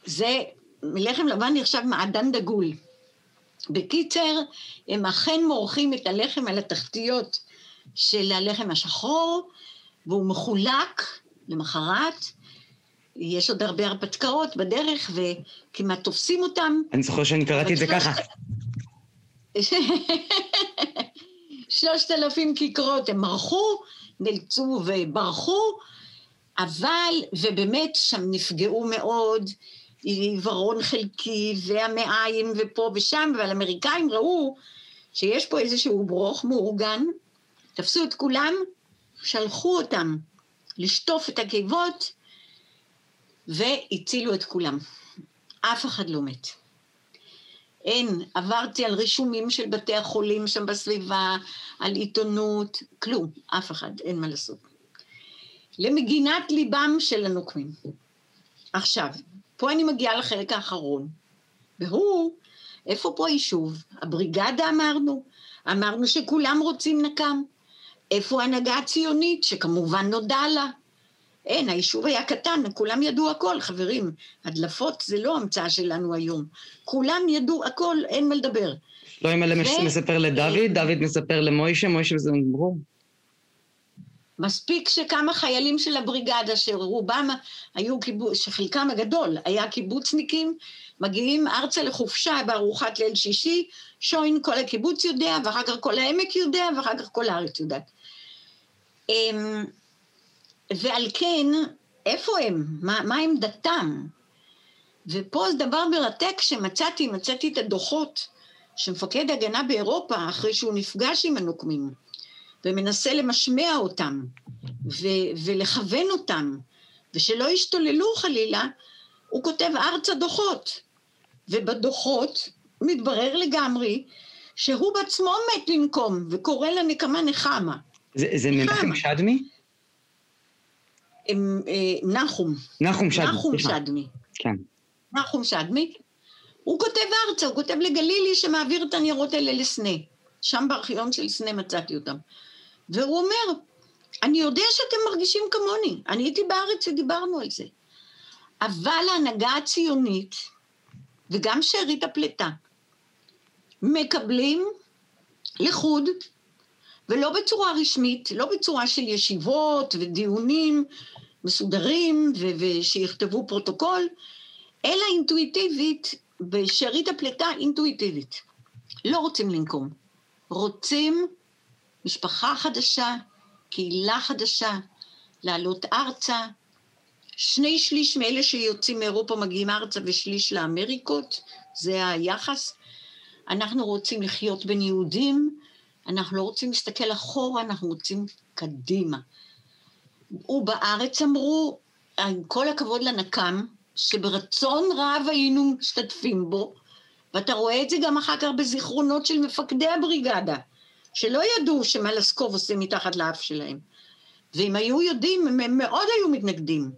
זה, לחם לבן נחשב מעדן דגול. בקיצר, הם אכן מורחים את הלחם על התחתיות של הלחם השחור, והוא מחולק למחרת. יש עוד הרבה הרפתקאות בדרך, וכמעט תופסים אותם. אני זוכר שאני קראתי את זה ככה. שלושת אלפים כיכרות, הם מרחו, נאלצו וברחו, אבל, ובאמת שם נפגעו מאוד, עיוורון חלקי, והמעיים ופה ושם, אבל האמריקאים ראו שיש פה איזשהו ברוך מאורגן, תפסו את כולם, שלחו אותם לשטוף את הקיבות, והצילו את כולם. אף אחד לא מת. אין, עברתי על רישומים של בתי החולים שם בסביבה, על עיתונות, כלום, אף אחד, אין מה לעשות. למגינת ליבם של הנוקמים. עכשיו, פה אני מגיעה לחלק האחרון, והוא, איפה פה היישוב? הבריגדה אמרנו, אמרנו שכולם רוצים נקם. איפה ההנהגה הציונית, שכמובן נודע לה? אין, היישוב היה קטן, כולם ידעו הכל, חברים. הדלפות זה לא המצאה שלנו היום. כולם ידעו הכל, אין מה לדבר. לא אם אלה ו... מספר לדוד, דוד מספר למוישה, מוישה וזה ברור. מספיק שכמה חיילים של הבריגדה, שרובם היו קיבוץ, שחלקם הגדול היה קיבוצניקים, מגיעים ארצה לחופשה בארוחת ליל שישי, שוין כל הקיבוץ יודע, ואחר כך כל העמק יודע, ואחר כך כל הארץ יודעת. אמ, ועל כן, איפה הם? מה, מה עמדתם? ופה זה דבר מרתק שמצאתי, מצאתי את הדוחות שמפקד הגנה באירופה, אחרי שהוא נפגש עם הנוקמים, ומנסה למשמע אותם, ו- ולכוון אותם, ושלא ישתוללו חלילה, הוא כותב ארצה דוחות. ובדוחות מתברר לגמרי שהוא בעצמו מת לנקום, וקורא לנקמה נחמה. זה, זה מנחם שדמי? אה, נחום. נחום שדמי. נחום שדמי. כן. נחום שדמי. הוא כותב ארצה, הוא כותב לגלילי שמעביר את הניירות האלה לסנה. שם בארכיון של סנה מצאתי אותם. והוא אומר, אני יודע שאתם מרגישים כמוני, אני הייתי בארץ ודיברנו על זה. אבל ההנהגה הציונית, וגם שארית הפלטה, מקבלים לחוד ולא בצורה רשמית, לא בצורה של ישיבות ודיונים מסודרים ו- ושיכתבו פרוטוקול, אלא אינטואיטיבית, בשארית הפליטה אינטואיטיבית. לא רוצים לנקום, רוצים משפחה חדשה, קהילה חדשה, לעלות ארצה. שני שליש מאלה שיוצאים מאירופה מגיעים ארצה ושליש לאמריקות, זה היחס. אנחנו רוצים לחיות בין יהודים, אנחנו לא רוצים להסתכל אחורה, אנחנו רוצים קדימה. ובארץ אמרו, עם כל הכבוד לנקם, שברצון רב היינו משתתפים בו, ואתה רואה את זה גם אחר כך בזיכרונות של מפקדי הבריגדה, שלא ידעו שמה לסקוב עושה מתחת לאף שלהם. ואם היו יודעים, הם מאוד היו מתנגדים.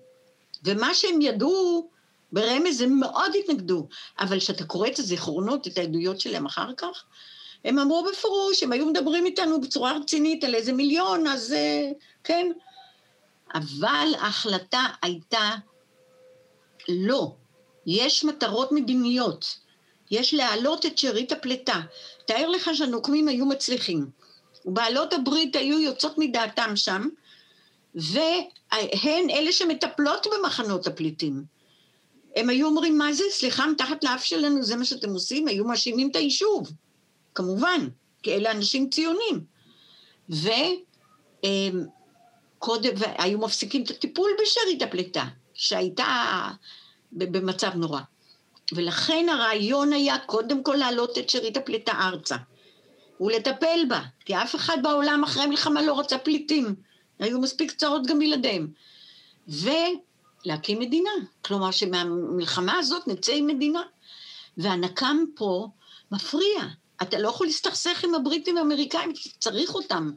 ומה שהם ידעו, ברמז הם מאוד התנגדו. אבל כשאתה קורא את הזיכרונות, את העדויות שלהם אחר כך, הם אמרו בפירוש, הם היו מדברים איתנו בצורה רצינית על איזה מיליון, אז כן. אבל ההחלטה הייתה לא. יש מטרות מדיניות. יש להעלות את שארית הפליטה. תאר לך שהנוקמים היו מצליחים. ובעלות הברית היו יוצאות מדעתם שם, והן אלה שמטפלות במחנות הפליטים. הם היו אומרים, מה זה? סליחה, מתחת לאף שלנו, זה מה שאתם עושים? היו מאשימים את היישוב. כמובן, כי אלה אנשים ציונים. וקודם, והיו מפסיקים את הטיפול בשארית הפליטה, שהייתה במצב נורא. ולכן הרעיון היה קודם כל להעלות את שארית הפליטה ארצה, ולטפל בה, כי אף אחד בעולם אחרי המלחמה לא רצה פליטים, היו מספיק צרות גם בלעדיהם. ולהקים מדינה, כלומר שמהמלחמה הזאת נצא עם מדינה. והנקם פה מפריע, אתה לא יכול להסתכסך עם הבריטים והאמריקאים, צריך אותם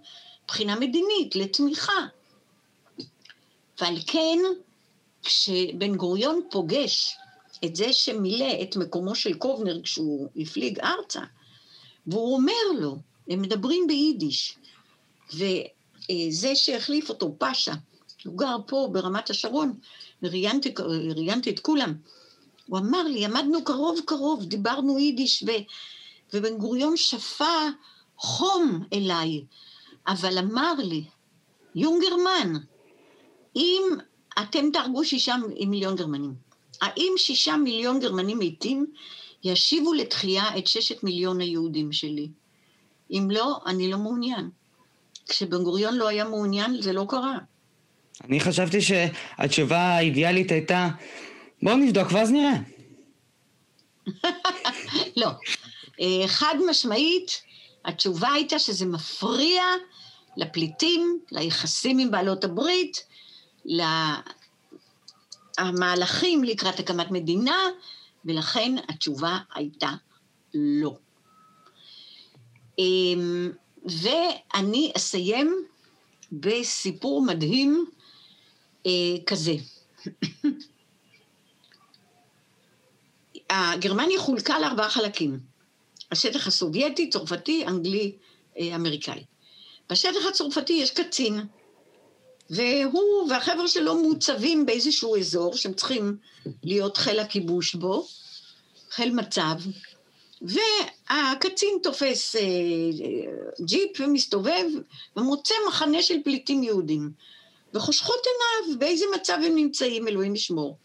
מבחינה מדינית, לתמיכה. ועל כן, כשבן גוריון פוגש את זה שמילא את מקומו של קובנר כשהוא הפליג ארצה, והוא אומר לו, הם מדברים ביידיש, וזה שהחליף אותו, פאשה, הוא גר פה ברמת השרון, ראיינתי את כולם, הוא אמר לי, עמדנו קרוב קרוב, דיברנו יידיש, ו, ובן גוריון שפע חום אליי, אבל אמר לי, יונגרמן, אם אתם תהרגו שישה מיליון גרמנים, האם שישה מיליון גרמנים מתים ישיבו לתחייה את ששת מיליון היהודים שלי? אם לא, אני לא מעוניין. כשבן גוריון לא היה מעוניין, זה לא קרה. אני חשבתי שהתשובה האידיאלית הייתה, בואו נבדוק ואז נראה. לא. אה, חד משמעית, התשובה הייתה שזה מפריע לפליטים, ליחסים עם בעלות הברית, למהלכים לקראת הקמת מדינה, ולכן התשובה הייתה לא. אמ, ואני אסיים בסיפור מדהים אה, כזה. גרמניה חולקה לארבעה חלקים. השטח הסובייטי, צרפתי, אנגלי, אה, אמריקאי. בשטח הצרפתי יש קצין, והוא והחבר'ה שלו מוצבים באיזשהו אזור שהם צריכים להיות חיל הכיבוש בו, חיל מצב, והקצין תופס אה, ג'יפ ומסתובב ומוצא מחנה של פליטים יהודים. וחושכות עיניו באיזה מצב הם נמצאים, אלוהים ישמור.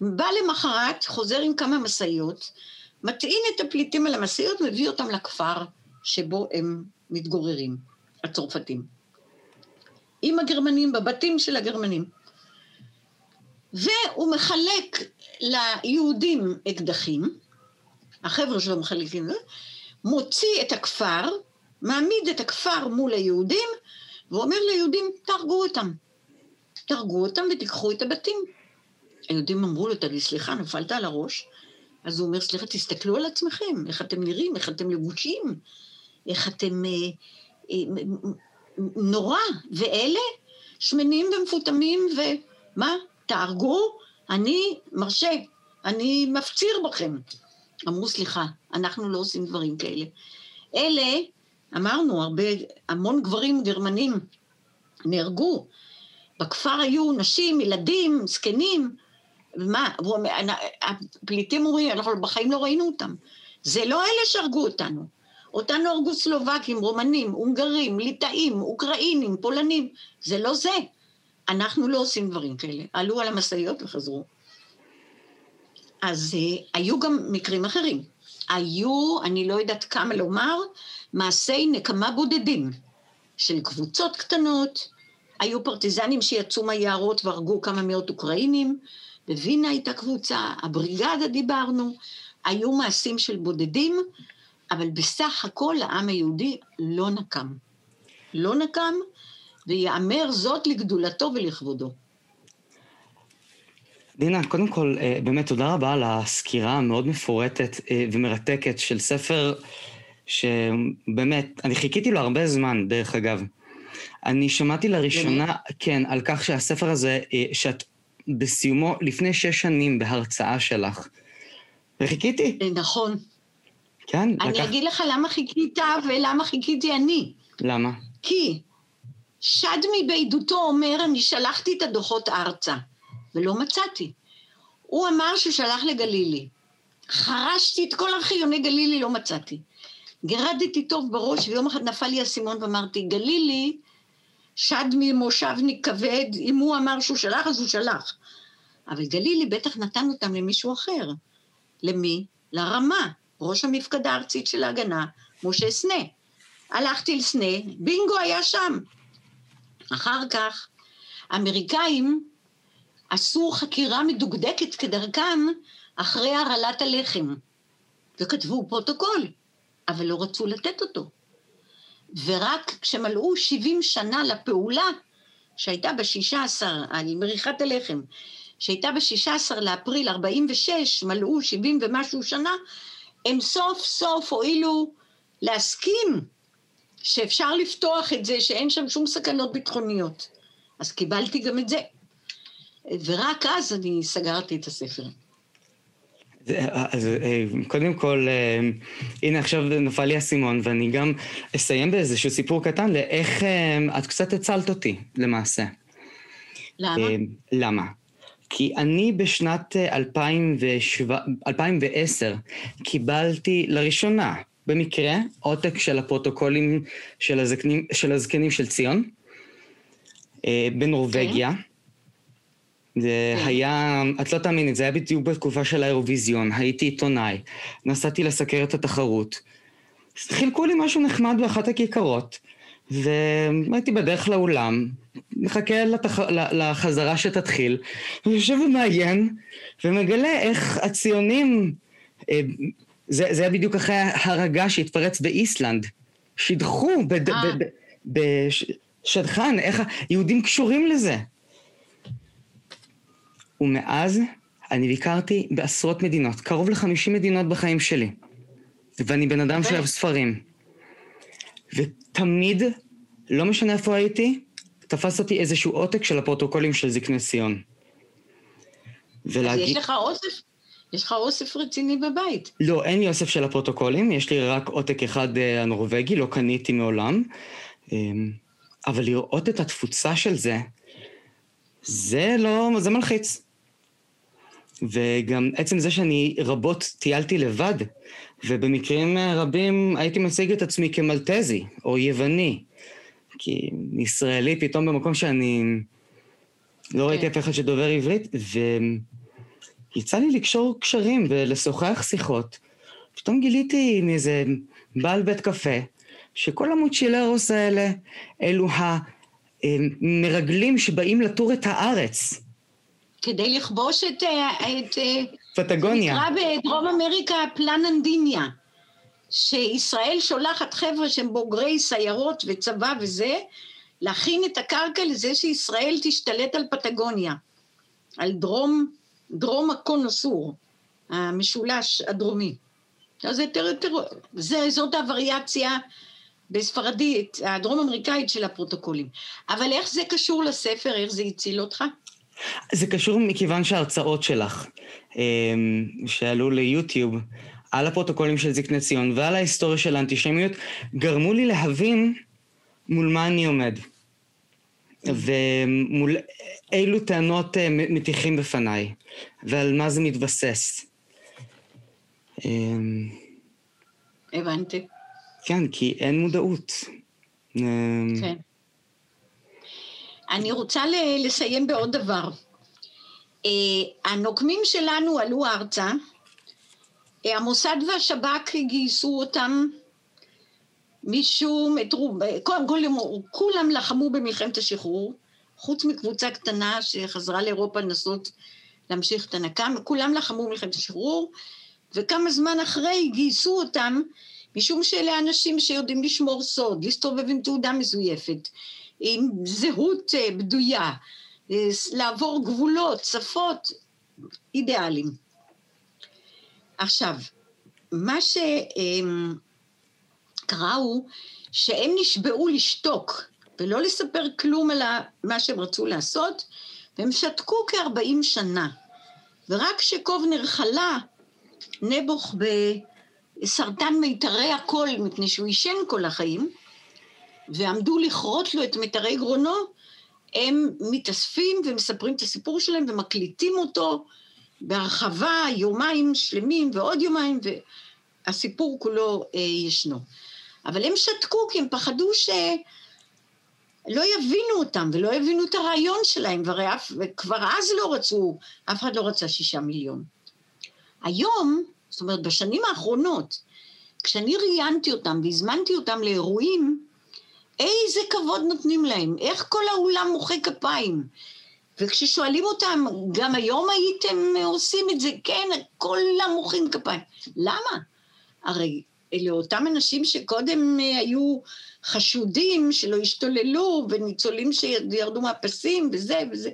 בא למחרת, חוזר עם כמה משאיות, מטעין את הפליטים על המשאיות, מביא אותם לכפר שבו הם מתגוררים, הצרפתים. עם הגרמנים, בבתים של הגרמנים. והוא מחלק ליהודים אקדחים, החבר'ה שלו מחלקים, מוציא את הכפר, מעמיד את הכפר מול היהודים, ואומר ליהודים, תהרגו אותם. תהרגו אותם ותיקחו את הבתים. היהודים אמרו לו, תגיד, סליחה, נפלת על הראש? אז הוא אומר, סליחה, תסתכלו על עצמכם, איך אתם נראים, איך אתם לבושים, איך אתם... אה, אה, נורא. ואלה שמנים ומפותמים, ומה? תהרגו? אני מרשה, אני מפציר בכם. אמרו, סליחה, אנחנו לא עושים דברים כאלה. אלה, אמרנו, הרבה, המון גברים גרמנים נהרגו. בכפר היו נשים, ילדים, זקנים. ומה, הפליטים אומרים, אנחנו בחיים לא ראינו אותם. זה לא אלה שהרגו אותנו. אותנו הרגו סלובקים, רומנים, הונגרים, ליטאים, אוקראינים, פולנים. זה לא זה. אנחנו לא עושים דברים כאלה. עלו על המשאיות וחזרו. אז uh, היו גם מקרים אחרים. היו, אני לא יודעת כמה לומר, מעשי נקמה בודדים של קבוצות קטנות, היו פרטיזנים שיצאו מהיערות והרגו כמה מאות אוקראינים, בווינה הייתה קבוצה, הבריגדה דיברנו, היו מעשים של בודדים, אבל בסך הכל העם היהודי לא נקם. לא נקם, ויאמר זאת לגדולתו ולכבודו. דינה, קודם כל, אה, באמת תודה רבה על הסקירה המאוד מפורטת אה, ומרתקת של ספר שבאמת, אני חיכיתי לו הרבה זמן, דרך אגב. אני שמעתי לראשונה, כן, על כך שהספר הזה, אה, שאת בסיומו לפני שש שנים בהרצאה שלך. וחיכיתי. נכון. כן, אני לקח... אגיד לך למה חיכית ולמה חיכיתי אני. למה? כי שדמי בעדותו אומר, אני שלחתי את הדוחות ארצה. ולא מצאתי. הוא אמר שהוא שלח לגלילי. חרשתי את כל ארכיוני גלילי, לא מצאתי. גירדתי טוב בראש, ויום אחד נפל לי האסימון ואמרתי, גלילי, שד ממושבניק כבד, אם הוא אמר שהוא שלח, אז הוא שלח. אבל גלילי בטח נתן אותם למישהו אחר. למי? לרמה, ראש המפקדה הארצית של ההגנה, משה סנה. הלכתי לסנה, בינגו היה שם. אחר כך, האמריקאים עשו חקירה מדוקדקת כדרכם אחרי הרעלת הלחם, וכתבו פרוטוקול, אבל לא רצו לתת אותו. ורק כשמלאו 70 שנה לפעולה שהייתה ב-16, על מריחת הלחם, שהייתה ב-16 לאפריל 46, מלאו 70 ומשהו שנה, הם סוף סוף הואילו להסכים שאפשר לפתוח את זה, שאין שם שום סכנות ביטחוניות. אז קיבלתי גם את זה. ורק אז אני סגרתי את הספר. אז אה, קודם כל, אה, הנה עכשיו נפל לי האסימון, ואני גם אסיים באיזשהו סיפור קטן לאיך אה, את קצת הצלת אותי, למעשה. למה? למה? כי אני בשנת 2010 קיבלתי לראשונה, במקרה, עותק של הפרוטוקולים של הזקנים של, הזקנים של ציון, בנורבגיה. Okay. אוקיי. זה כן. היה, את לא תאמיני, זה היה בדיוק בתקופה של האירוויזיון, הייתי עיתונאי, נסעתי לסקר את התחרות. חילקו לי משהו נחמד באחת הכיכרות, והייתי בדרך לאולם, מחכה לתח... לחזרה שתתחיל, ויושב ומעיין, ומגלה איך הציונים, אה, זה, זה היה בדיוק אחרי הרגע שהתפרץ באיסלנד, שידחו בשדכן, איך היהודים קשורים לזה. ומאז אני ביקרתי בעשרות מדינות, קרוב ל-50 מדינות בחיים שלי. ואני בן אדם שאוהב ספרים. ותמיד, לא משנה איפה הייתי, תפס אותי איזשהו עותק של הפרוטוקולים של זקני ציון. ולהגיד... אז יש לך אוסף? יש לך אוסף רציני בבית. לא, אין לי אוסף של הפרוטוקולים, יש לי רק עותק אחד אה, הנורבגי, לא קניתי מעולם. אמ, אבל לראות את התפוצה של זה, זה לא, זה מלחיץ. וגם עצם זה שאני רבות טיילתי לבד, ובמקרים רבים הייתי מציג את עצמי כמלטזי או יווני. כי ישראלי פתאום במקום שאני לא ראיתי כן. אף אחד שדובר עברית, ויצא לי לקשור קשרים ולשוחח שיחות. פתאום גיליתי מאיזה בעל בית קפה, שכל המוצ'ילרוס האלה, אלו המרגלים שבאים לטור את הארץ. כדי לכבוש את... אה, את אה, פטגוניה. נקרא בדרום אמריקה פלננדיניה. שישראל שולחת חבר'ה שהם בוגרי סיירות וצבא וזה, להכין את הקרקע לזה שישראל תשתלט על פטגוניה, על דרום, דרום הקונוסור, המשולש הדרומי. זה, תר, תר, זה, זאת הווריאציה בספרדית, הדרום אמריקאית של הפרוטוקולים. אבל איך זה קשור לספר, איך זה הציל אותך? זה קשור מכיוון שההרצאות שלך, אמ, שעלו ליוטיוב, על הפרוטוקולים של זקני ציון ועל ההיסטוריה של האנטישמיות, גרמו לי להבין מול מה אני עומד. ומול אילו טענות אה, מטיחים בפניי, ועל מה זה מתבסס. אמ, הבנתי. כן, כי אין מודעות. אמ, כן. אני רוצה לסיים בעוד דבר. אה, הנוקמים שלנו עלו ארצה, המוסד והשב"כ גייסו אותם משום, את רוב, קודם כל כולם לחמו במלחמת השחרור, חוץ מקבוצה קטנה שחזרה לאירופה לנסות להמשיך את הנקם, כולם לחמו במלחמת השחרור, וכמה זמן אחרי גייסו אותם משום שאלה אנשים שיודעים לשמור סוד, להסתובב עם תעודה מזויפת, עם זהות אה, בדויה, אה, לעבור גבולות, שפות, אידיאליים. עכשיו, מה שקרה הוא שהם נשבעו לשתוק ולא לספר כלום על מה שהם רצו לעשות, והם שתקו כ-40 שנה. ורק כשקובנר חלה, נבוך בסרטן מיתרי הקול, מפני שהוא עישן כל החיים, ועמדו לכרות לו את מיתרי גרונו, הם מתאספים ומספרים את הסיפור שלהם ומקליטים אותו בהרחבה, יומיים שלמים ועוד יומיים, והסיפור כולו אה, ישנו. אבל הם שתקו כי הם פחדו שלא יבינו אותם ולא יבינו את הרעיון שלהם, והרי אף, וכבר אז לא רצו, אף אחד לא רצה שישה מיליון. היום, זאת אומרת בשנים האחרונות, כשאני ראיינתי אותם והזמנתי אותם לאירועים, איזה כבוד נותנים להם, איך כל האולם מוחא כפיים. וכששואלים אותם, גם היום הייתם עושים את זה? כן, כולם מוחאים כפיים. למה? הרי אלה אותם אנשים שקודם אה, היו חשודים שלא השתוללו, וניצולים שירדו מהפסים, וזה וזה.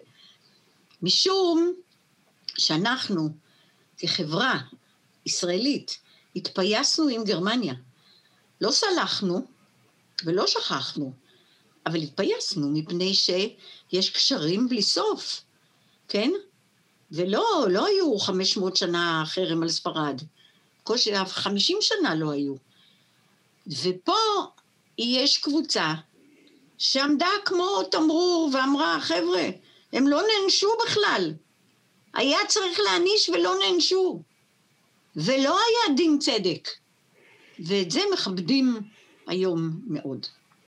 משום שאנחנו, כחברה ישראלית, התפייסנו עם גרמניה. לא סלחנו ולא שכחנו, אבל התפייסנו מפני שיש קשרים בלי סוף, כן? ולא, לא היו 500 שנה חרם על ספרד. בקושי 50 שנה לא היו. ופה יש קבוצה שעמדה כמו תמרור ואמרה, חבר'ה, הם לא נענשו בכלל. היה צריך להעניש ולא נענשו. ולא היה דין צדק. ואת זה מכבדים היום מאוד.